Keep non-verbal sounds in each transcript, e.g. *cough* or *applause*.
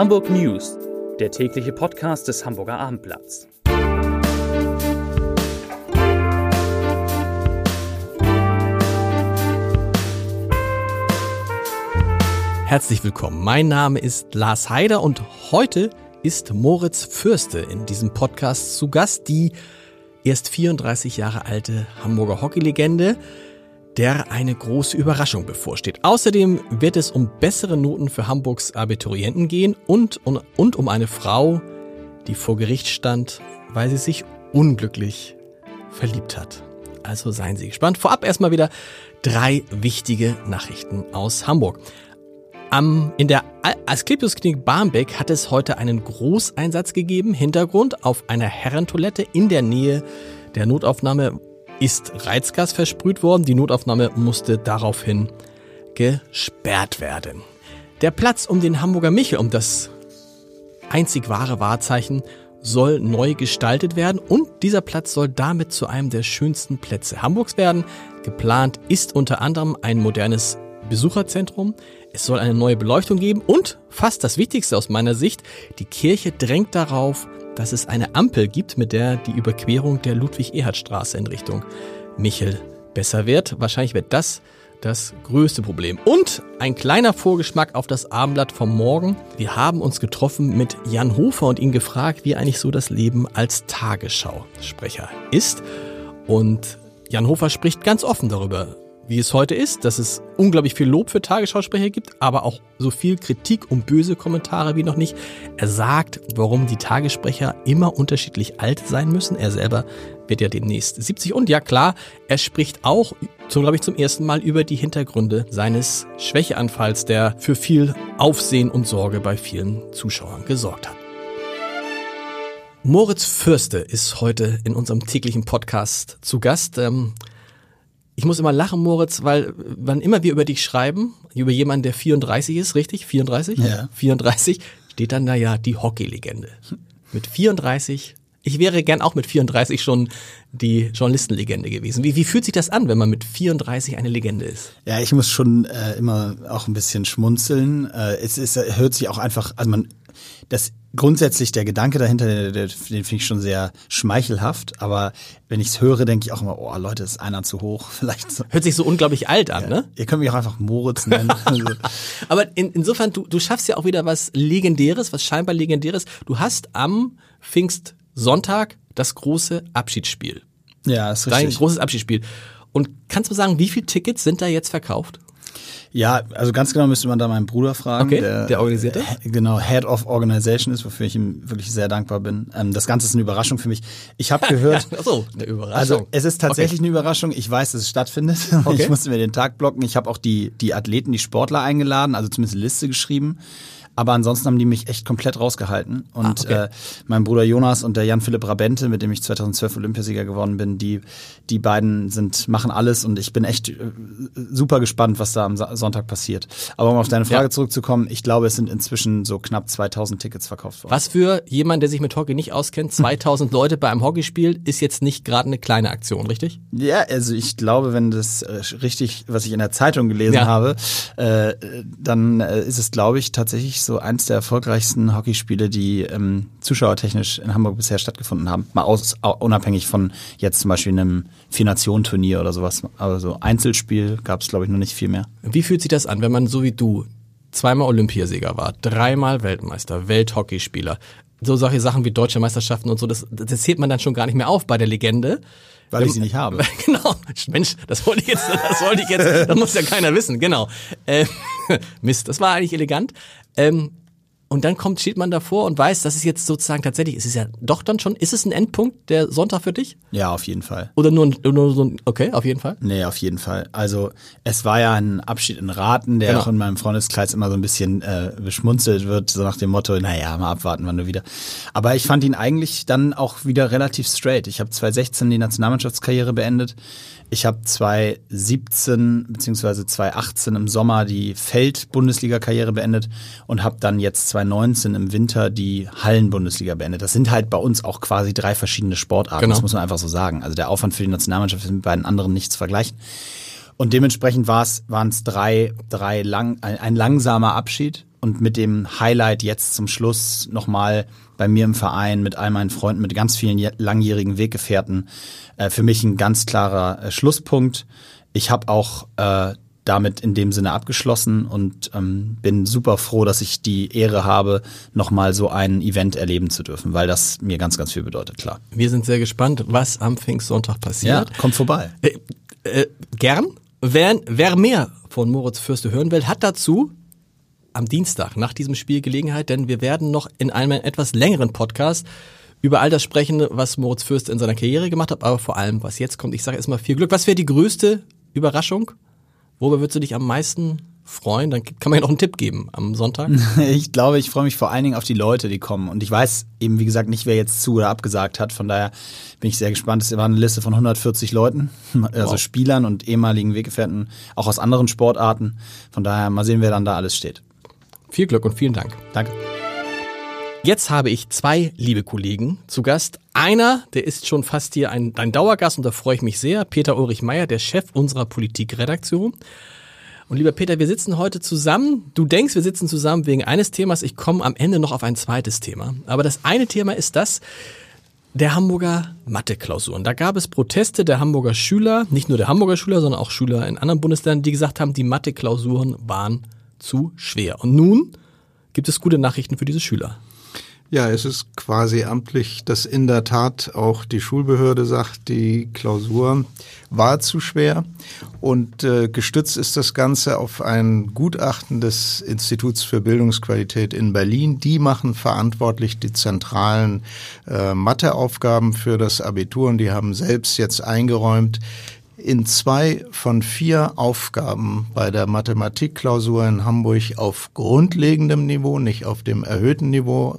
Hamburg News, der tägliche Podcast des Hamburger Abendblatts. Herzlich willkommen. Mein Name ist Lars Heider und heute ist Moritz Fürste in diesem Podcast zu Gast, die erst 34 Jahre alte Hamburger Hockeylegende der eine große Überraschung bevorsteht. Außerdem wird es um bessere Noten für Hamburgs Abiturienten gehen und, und, und um eine Frau, die vor Gericht stand, weil sie sich unglücklich verliebt hat. Also seien Sie gespannt. Vorab erstmal wieder drei wichtige Nachrichten aus Hamburg. Am, in der Asklepios Klinik Barmbek hat es heute einen Großeinsatz gegeben. Hintergrund auf einer Herrentoilette in der Nähe der Notaufnahme ist Reizgas versprüht worden. Die Notaufnahme musste daraufhin gesperrt werden. Der Platz um den Hamburger Michel, um das einzig wahre Wahrzeichen, soll neu gestaltet werden und dieser Platz soll damit zu einem der schönsten Plätze Hamburgs werden. Geplant ist unter anderem ein modernes Besucherzentrum. Es soll eine neue Beleuchtung geben und fast das Wichtigste aus meiner Sicht, die Kirche drängt darauf, dass es eine Ampel gibt, mit der die Überquerung der Ludwig-Erhard-Straße in Richtung Michel besser wird. Wahrscheinlich wird das das größte Problem. Und ein kleiner Vorgeschmack auf das Abendblatt vom Morgen. Wir haben uns getroffen mit Jan Hofer und ihn gefragt, wie eigentlich so das Leben als Tagesschausprecher ist. Und Jan Hofer spricht ganz offen darüber, wie es heute ist, dass es unglaublich viel Lob für Tagesschausprecher gibt, aber auch so viel Kritik und böse Kommentare wie noch nicht. Er sagt, warum die Tagessprecher immer unterschiedlich alt sein müssen. Er selber wird ja demnächst 70 und ja klar, er spricht auch, zum glaube ich zum ersten Mal über die Hintergründe seines Schwächeanfalls, der für viel Aufsehen und Sorge bei vielen Zuschauern gesorgt hat. Moritz Fürste ist heute in unserem täglichen Podcast zu Gast. Ähm, ich muss immer lachen, Moritz, weil wann immer wir über dich schreiben, über jemanden, der 34 ist, richtig? 34? Ja. 34, steht dann da ja die Hockeylegende. Mit 34, ich wäre gern auch mit 34 schon die Journalistenlegende gewesen. Wie, wie fühlt sich das an, wenn man mit 34 eine Legende ist? Ja, ich muss schon äh, immer auch ein bisschen schmunzeln. Äh, es ist, hört sich auch einfach, also man, das grundsätzlich der Gedanke dahinter, der, den finde ich schon sehr schmeichelhaft, aber wenn ich es höre, denke ich auch immer, oh Leute, ist einer zu hoch. *laughs* Vielleicht so. Hört sich so unglaublich alt an, ja. ne? Ihr könnt mich auch einfach Moritz nennen. *laughs* Also, Aber in, insofern, du, du schaffst ja auch wieder was Legendäres, was scheinbar Legendäres. Du hast am Pfingstsonntag das große Abschiedsspiel. ja, ist Dein richtig. großes Abschiedsspiel. Und kannst du sagen, wie viele Tickets sind da jetzt verkauft? Ja, also ganz genau müsste man da meinen Bruder fragen. Okay, der organisiert das? äh, Genau, Head of Organization ist, wofür ich ihm wirklich sehr dankbar bin. Ähm, das Ganze ist eine Überraschung für mich. Ich habe *laughs* gehört, Ach so, eine Überraschung. Also es ist tatsächlich eine Überraschung. Ich weiß, dass es stattfindet. *laughs* Okay. Ich musste mir den Tag blocken. Ich habe auch die, die Athleten, die Sportler eingeladen, also zumindest eine Liste geschrieben. Aber ansonsten haben die mich echt komplett rausgehalten. Und Ah, okay. äh, mein Bruder Jonas und der Jan-Philipp Rabente, mit dem ich 2012 Olympiasieger geworden bin, die, die beiden sind, machen alles und ich bin echt äh, super gespannt, was da am Sa- Sonntag passiert. Aber um auf deine Frage Ja. zurückzukommen, ich glaube, es sind inzwischen so knapp 2000 Tickets verkauft worden. was für jemand, der sich mit Hockey nicht auskennt, *laughs* 2000 Leute bei einem Hockeyspiel, ist jetzt nicht gerade eine kleine Aktion, richtig? Ja, also ich glaube, wenn das äh, richtig, was ich in der Zeitung gelesen Ja. habe, äh, dann äh, ist es, glaube ich, tatsächlich so eins der erfolgreichsten Hockeyspiele, die ähm, zuschauertechnisch in Hamburg bisher stattgefunden haben. Mal aus, au- unabhängig von jetzt zum Beispiel einem Vier-Nationen-Turnier oder sowas. Aber so Einzelspiel gab es, glaube ich, noch nicht viel mehr. Wie fühlt sich das an, wenn man so wie du zweimal Olympiasieger war, dreimal Weltmeister, Welthockeyspieler, so solche Sachen wie deutsche Meisterschaften und so, das, das zählt man dann schon gar nicht mehr auf bei der Legende. Weil ich sie nicht habe. *laughs* Genau, Mensch, das wollte ich jetzt, das wollte ich jetzt, das muss ja keiner wissen, genau. Ähm, *laughs* Mist, das war eigentlich elegant. Ähm, und dann kommt, steht man davor und weiß, das ist jetzt sozusagen tatsächlich, es ist ja doch dann schon, ist es ein Endpunkt, der Sonntag für dich? Ja, auf jeden Fall. Oder nur, nur so ein, okay, auf jeden Fall. Nee, auf jeden Fall. Also es war ja ein Abschied in Raten, der Genau. auch in meinem Freundeskreis immer so ein bisschen äh, beschmunzelt wird, so nach dem Motto, naja, mal abwarten, wann du wieder. Aber ich fand ihn eigentlich dann auch wieder relativ straight. Ich habe 2016 die Nationalmannschaftskarriere beendet. Ich habe 2017 beziehungsweise 2018 im Sommer die Feld-Bundesliga-Karriere beendet und habe dann jetzt 2019 im Winter die Hallen-Bundesliga beendet. Das sind halt bei uns auch quasi drei verschiedene Sportarten. Genau. Das muss man einfach so sagen. Also der Aufwand für die Nationalmannschaft ist mit beiden anderen nicht zu vergleichen. Und dementsprechend waren es drei, drei lang, ein, ein langsamer Abschied. und mit dem Highlight jetzt zum Schluss nochmal bei mir im Verein mit all meinen Freunden, mit ganz vielen langjährigen Weggefährten, äh, für mich ein ganz klarer äh, Schlusspunkt. Ich habe auch äh, damit in dem Sinne abgeschlossen und ähm, bin super froh, dass ich die Ehre habe, nochmal so ein Event erleben zu dürfen, weil das mir ganz, ganz viel bedeutet, klar. Wir sind sehr gespannt, was am Pfingstsonntag passiert. Ja, kommt vorbei. Äh, äh, gern. Wer, wer mehr von Moritz Fürste hören will, hat dazu am Dienstag nach diesem Spiel Gelegenheit, denn wir werden noch in einem etwas längeren Podcast über all das sprechen, was Moritz Fürst in seiner Karriere gemacht hat, aber vor allem, was jetzt kommt. Ich sage erstmal viel Glück. Was wäre die größte Überraschung? Worüber würdest du dich am meisten freuen? Dann kann man ja noch einen Tipp geben am Sonntag. *laughs* Ich glaube, ich freue mich vor allen Dingen auf die Leute, die kommen. Und ich weiß eben, wie gesagt, nicht, wer jetzt zu oder abgesagt hat. Von daher bin ich sehr gespannt. Es war eine Liste von 140 Leuten, *laughs* also wow. Spielern und ehemaligen Weggefährten, auch aus anderen Sportarten. Von daher mal sehen, wer dann da alles steht. Viel Glück und vielen Dank. Danke. Jetzt habe ich zwei liebe Kollegen zu Gast. Einer, der ist schon fast hier ein, ein Dauergast und da freue ich mich sehr. Peter Ulrich Meyer, der Chef unserer Politikredaktion. Und lieber Peter, wir sitzen heute zusammen. Du denkst, wir sitzen zusammen wegen eines Themas. Ich komme am Ende noch auf ein zweites Thema. Aber das eine Thema ist das der Hamburger Mathe-Klausuren. Da gab es Proteste der Hamburger Schüler, nicht nur der Hamburger Schüler, sondern auch Schüler in anderen Bundesländern, die gesagt haben, die Mathe-Klausuren waren zu schwer. Und nun gibt es gute Nachrichten für diese Schüler. Ja, es ist quasi amtlich, dass in der Tat auch die Schulbehörde sagt, die Klausur war zu schwer. Und äh, gestützt ist das Ganze auf ein Gutachten des Instituts für Bildungsqualität in Berlin. Die machen verantwortlich die zentralen äh, Matheaufgaben für das Abitur und die haben selbst jetzt eingeräumt, in zwei von vier Aufgaben bei der Mathematikklausur in Hamburg auf grundlegendem Niveau, nicht auf dem erhöhten Niveau,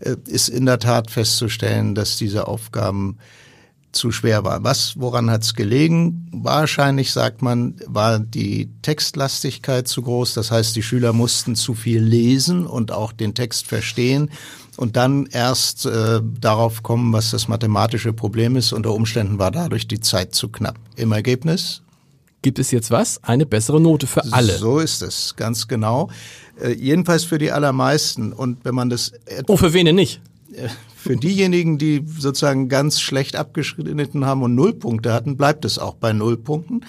äh, ist in der Tat festzustellen, dass diese Aufgaben zu schwer waren. Was, woran hat es gelegen? Wahrscheinlich, sagt man, war die Textlastigkeit zu groß. Das heißt, die Schüler mussten zu viel lesen und auch den Text verstehen und dann erst äh, darauf kommen, was das mathematische Problem ist. Unter Umständen war dadurch die Zeit zu knapp. Im Ergebnis? Gibt es jetzt was? Eine bessere Note für alle. So ist es, ganz genau. Äh, jedenfalls für die allermeisten. Und wenn man das... Oh, für wen denn nicht? Für diejenigen, die sozusagen ganz schlecht abgeschnitten haben und Nullpunkte hatten, bleibt es auch bei Nullpunkten.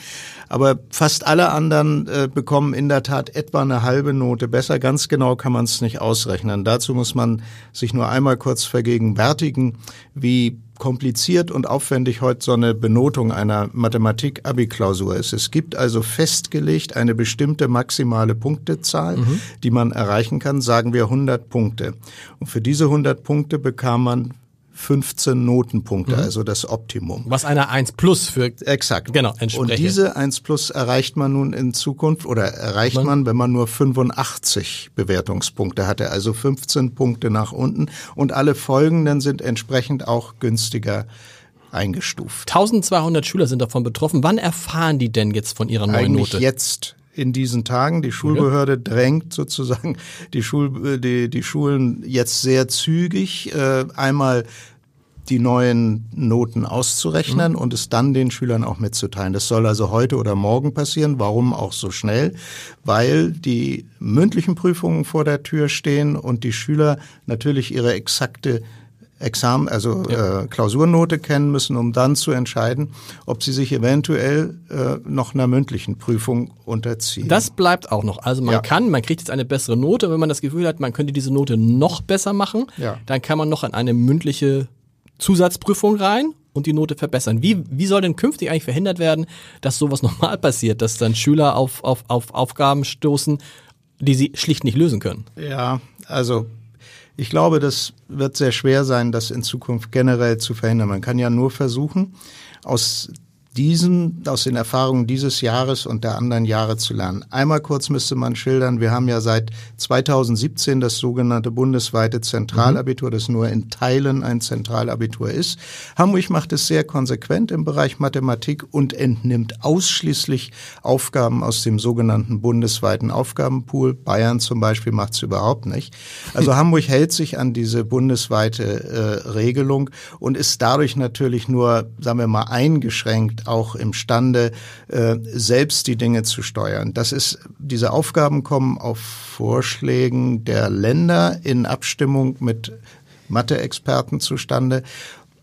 Aber fast alle anderen äh, bekommen in der Tat etwa eine halbe Note besser. Ganz genau kann man es nicht ausrechnen. Dazu muss man sich nur einmal kurz vergegenwärtigen, wie kompliziert und aufwendig heute so eine Benotung einer Mathematik-Abi-Klausur ist. Es gibt also festgelegt eine bestimmte maximale Punktezahl, mhm. die man erreichen kann, sagen wir 100 Punkte. Und für diese 100 Punkte bekam man 15 Notenpunkte, mhm. also das Optimum. Was eine 1 plus für exakt genau entspricht. Und diese 1 plus erreicht man nun in Zukunft oder erreicht man, man wenn man nur 85 Bewertungspunkte hatte, also 15 Punkte nach unten und alle folgenden sind entsprechend auch günstiger eingestuft. 1200 Schüler sind davon betroffen. Wann erfahren die denn jetzt von ihrer neuen Eigentlich Note? jetzt in diesen Tagen. Die Schulbehörde drängt sozusagen die, Schul, die, die Schulen jetzt sehr zügig äh, einmal die neuen Noten auszurechnen mhm. und es dann den Schülern auch mitzuteilen. Das soll also heute oder morgen passieren. Warum auch so schnell? Weil die mündlichen Prüfungen vor der Tür stehen und die Schüler natürlich ihre exakte Examen, also ja. äh, Klausurnote kennen müssen, um dann zu entscheiden, ob sie sich eventuell äh, noch einer mündlichen Prüfung unterziehen. Das bleibt auch noch. Also man ja. kann, man kriegt jetzt eine bessere Note, wenn man das Gefühl hat, man könnte diese Note noch besser machen, ja. dann kann man noch an eine mündliche Zusatzprüfung rein und die Note verbessern. Wie, wie soll denn künftig eigentlich verhindert werden, dass sowas *laughs* nochmal passiert, dass dann Schüler auf, auf, auf Aufgaben stoßen, die sie schlicht nicht lösen können? Ja, also ich glaube, das wird sehr schwer sein, das in Zukunft generell zu verhindern. Man kann ja nur versuchen, aus diesen, aus den Erfahrungen dieses Jahres und der anderen Jahre zu lernen. Einmal kurz müsste man schildern, wir haben ja seit 2017 das sogenannte bundesweite Zentralabitur, das nur in Teilen ein Zentralabitur ist. Hamburg macht es sehr konsequent im Bereich Mathematik und entnimmt ausschließlich Aufgaben aus dem sogenannten bundesweiten Aufgabenpool. Bayern zum Beispiel macht es überhaupt nicht. Also *laughs* Hamburg hält sich an diese bundesweite äh, Regelung und ist dadurch natürlich nur, sagen wir mal, eingeschränkt auch imstande, äh, selbst die Dinge zu steuern. Das ist, diese Aufgaben kommen auf Vorschlägen der Länder in Abstimmung mit Mathe-Experten zustande.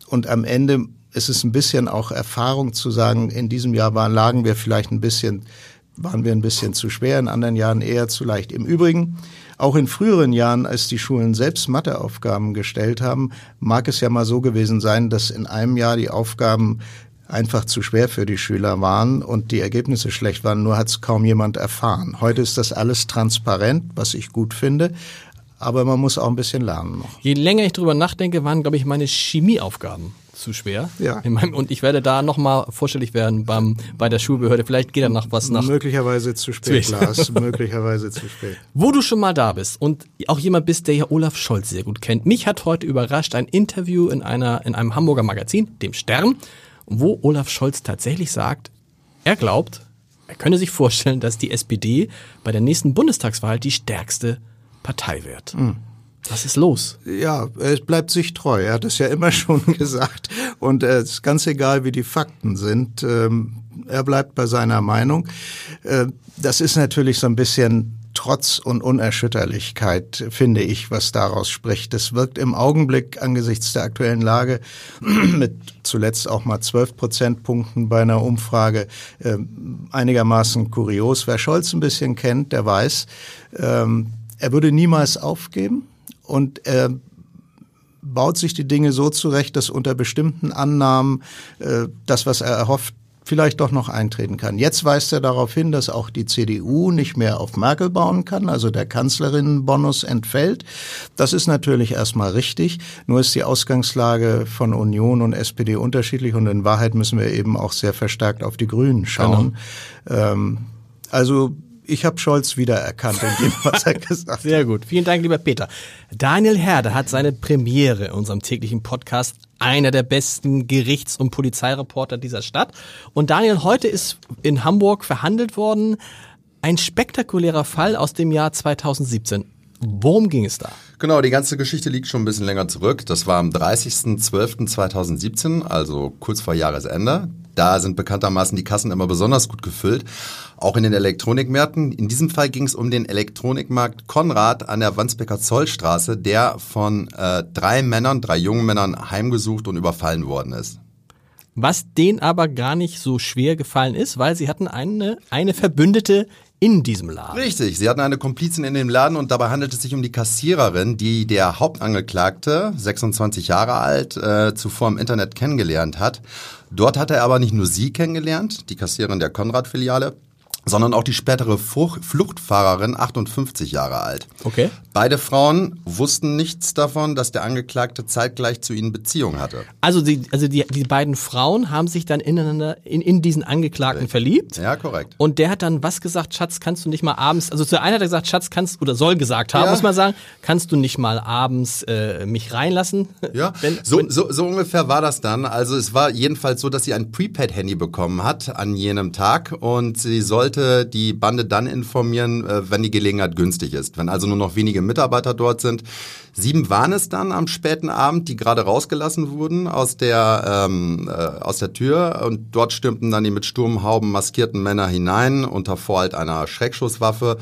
Und am Ende ist es ein bisschen auch Erfahrung zu sagen, in diesem Jahr waren, lagen wir vielleicht ein bisschen, waren wir ein bisschen zu schwer, in anderen Jahren eher zu leicht. Im Übrigen, auch in früheren Jahren, als die Schulen selbst Matheaufgaben gestellt haben, mag es ja mal so gewesen sein, dass in einem Jahr die Aufgaben einfach zu schwer für die Schüler waren und die Ergebnisse schlecht waren, nur hat es kaum jemand erfahren. Heute ist das alles transparent, was ich gut finde, aber man muss auch ein bisschen lernen noch. Je länger ich drüber nachdenke, waren, glaube ich, meine Chemieaufgaben zu schwer. Ja. Meinem, und ich werde da nochmal vorstellig werden beim, bei der Schulbehörde. Vielleicht geht da noch was nach. Möglicherweise zu spät, Zu. Lars. Möglicherweise zu spät. *laughs* Wo du schon mal da bist und auch jemand bist, der ja Olaf Scholz sehr gut kennt. Mich hat heute überrascht ein Interview in einer, in einem Hamburger Magazin, dem Stern, wo Olaf Scholz tatsächlich sagt, er glaubt, er könne sich vorstellen, dass die SPD bei der nächsten Bundestagswahl die stärkste Partei wird. Was ist los? Ja, es bleibt sich treu. Er hat es ja immer *laughs* schon gesagt. Und äh, es ist ganz egal, wie die Fakten sind. Ähm, er bleibt bei seiner Meinung. Äh, das ist natürlich so ein bisschen Trotz und Unerschütterlichkeit, finde ich, was daraus spricht. Das wirkt im Augenblick angesichts der aktuellen Lage *clears throat* mit zuletzt auch mal 12 Prozentpunkten bei einer Umfrage äh, einigermaßen kurios. Wer Scholz ein bisschen kennt, der weiß, ähm, er würde niemals aufgeben und er baut sich die Dinge so zurecht, dass unter bestimmten Annahmen äh, das, was er erhofft, vielleicht doch noch eintreten kann. Jetzt weist er darauf hin, dass auch die CDU nicht mehr auf Merkel bauen kann, also der Kanzlerinnenbonus entfällt. Das ist natürlich erstmal richtig, nur ist die Ausgangslage von Union und SPD unterschiedlich und in Wahrheit müssen wir eben auch sehr verstärkt auf die Grünen schauen. Ähm, also ich habe Scholz wiedererkannt in dem, was er gesagt *laughs* hat. Sehr gut. Vielen Dank, lieber Peter. Daniel Herde hat seine Premiere in unserem täglichen Podcast. Einer der besten Gerichts- und Polizeireporter dieser Stadt. Und Daniel, heute ist in Hamburg verhandelt worden ein spektakulärer Fall aus dem Jahr 2017. Worum ging es da? Genau, die ganze Geschichte liegt schon ein bisschen länger zurück. Das war am 30.12.2017, also kurz vor Jahresende. Da sind bekanntermaßen die Kassen immer besonders gut gefüllt, auch in den Elektronikmärkten. In diesem Fall ging es um den Elektronikmarkt Konrad an der Wandsbeker Zollstraße, der von äh, drei Männern, drei jungen Männern heimgesucht und überfallen worden ist. Was denen aber gar nicht so schwer gefallen ist, weil sie hatten eine, eine Verbündete in diesem Laden. Richtig, sie hatten eine Komplizin in dem Laden und dabei handelt es sich um die Kassiererin, die der Hauptangeklagte, 26 Jahre alt, äh, zuvor im Internet kennengelernt hat. Dort hat er aber nicht nur sie kennengelernt, die Kassiererin der Konrad-Filiale, sondern auch die spätere Fluchtfahrerin, 58 Jahre alt. Okay. Beide Frauen wussten nichts davon, dass der Angeklagte zeitgleich zu ihnen Beziehung hatte. Also, die, also die, die beiden Frauen haben sich dann ineinander in, in diesen Angeklagten verliebt. Ja, korrekt. Und der hat dann was gesagt, Schatz, kannst du nicht mal abends, also zu einer hat er gesagt, Schatz, kannst, oder soll gesagt haben, Ja. muss man sagen, kannst du nicht mal abends äh, mich reinlassen? Ja, *laughs* Wenn, so, wenn, so, so ungefähr war das dann. Also es war jedenfalls so, dass sie ein Prepaid-Handy bekommen hat an jenem Tag und sie sollte die Bande dann informieren, äh, wenn die Gelegenheit günstig ist. Wenn also nur noch wenige Mitarbeiter dort sind. Sieben waren es dann am späten Abend, die gerade rausgelassen wurden aus der, ähm, äh, aus der Tür und dort stürmten dann die mit Sturmhauben maskierten Männer hinein unter Vorhalt einer Schreckschusswaffe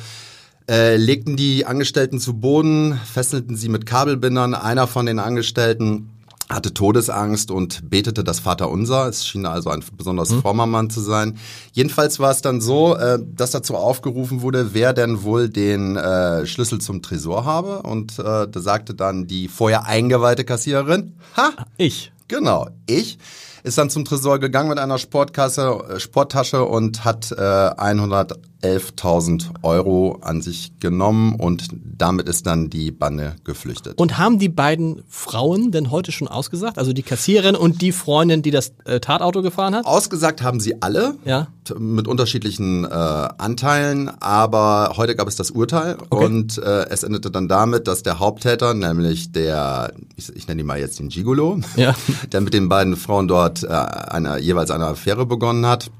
äh, legten die Angestellten zu Boden, fesselten sie mit Kabelbindern. Einer von den Angestellten hatte Todesangst und betete das Vaterunser. Es schien also ein besonders frommer Mann zu sein. Jedenfalls war es dann so, äh, dass dazu aufgerufen wurde, wer denn wohl den äh, Schlüssel zum Tresor habe. Und äh, da sagte dann die vorher eingeweihte Kassiererin, ha, ich. Genau, ich ist dann zum Tresor gegangen mit einer Sportkasse, äh, Sporttasche und hat äh, 111.000 Euro an sich genommen und damit ist dann die Bande geflüchtet. Und haben die beiden Frauen denn heute schon ausgesagt? Also die Kassiererin und die Freundin, die das äh, Tatauto gefahren hat? Ausgesagt haben sie alle Ja. mit unterschiedlichen äh, Anteilen, aber heute gab es das Urteil Okay. und äh, es endete dann damit, dass der Haupttäter, nämlich der, ich, ich nenne ihn mal jetzt den Gigolo, Ja. *laughs* der mit den beiden Frauen dort äh, eine, jeweils eine Affäre begonnen hat,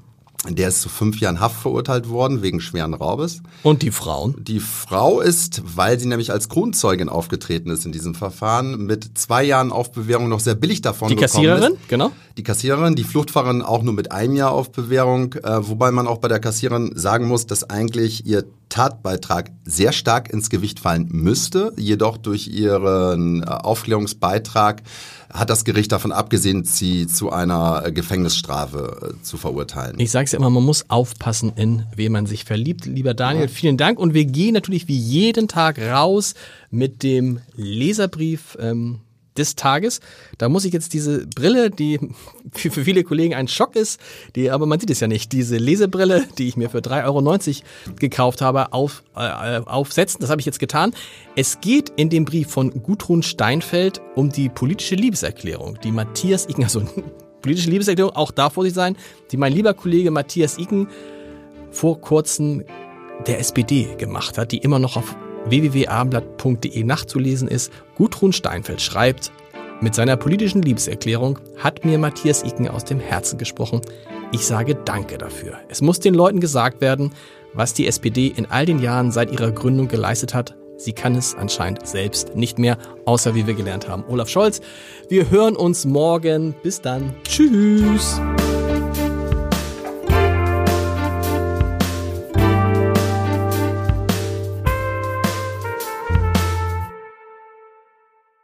Der ist zu fünf Jahren Haft verurteilt worden wegen schweren Raubes. Und die Frauen? Die Frau ist, weil sie nämlich als Kronzeugin aufgetreten ist in diesem Verfahren, mit zwei Jahren auf Bewährung noch sehr billig davon Die gekommen Kassiererin, ist. genau. Die Kassiererin, die Fluchtfahrerin auch nur mit einem Jahr auf Bewährung, äh, wobei man auch bei der Kassiererin sagen muss, dass eigentlich ihr Tatbeitrag sehr stark ins Gewicht fallen müsste. Jedoch durch ihren äh, Aufklärungsbeitrag hat das Gericht davon abgesehen, sie zu einer äh, Gefängnisstrafe äh, zu verurteilen. Ich sage es ja immer, man muss aufpassen, in wen man sich verliebt. Lieber Daniel, vielen Dank. Und wir gehen natürlich wie jeden Tag raus mit dem Leserbrief ähm, des Tages. Da muss ich jetzt diese Brille, die *laughs* für, viele Kollegen ein Schock ist, die, aber man sieht es ja nicht, diese Lesebrille, die ich mir für 3,90 Euro gekauft habe, auf, äh, aufsetzen. Das habe ich jetzt getan. Es geht in dem Brief von Gudrun Steinfeld um die politische Liebeserklärung, die Matthias Icken, also *laughs* politische Liebeserklärung, auch da vor sich sein, die mein lieber Kollege Matthias Icken vor kurzem der SPD gemacht hat, die immer noch auf www.abendblatt.de nachzulesen ist. Gudrun Steinfeld schreibt, mit seiner politischen Liebeserklärung hat mir Matthias Icken aus dem Herzen gesprochen. Ich sage Danke dafür. Es muss den Leuten gesagt werden, was die SPD in all den Jahren seit ihrer Gründung geleistet hat. Sie kann es anscheinend selbst nicht mehr, außer wie wir gelernt haben. Olaf Scholz, wir hören uns morgen. Bis dann. Tschüss.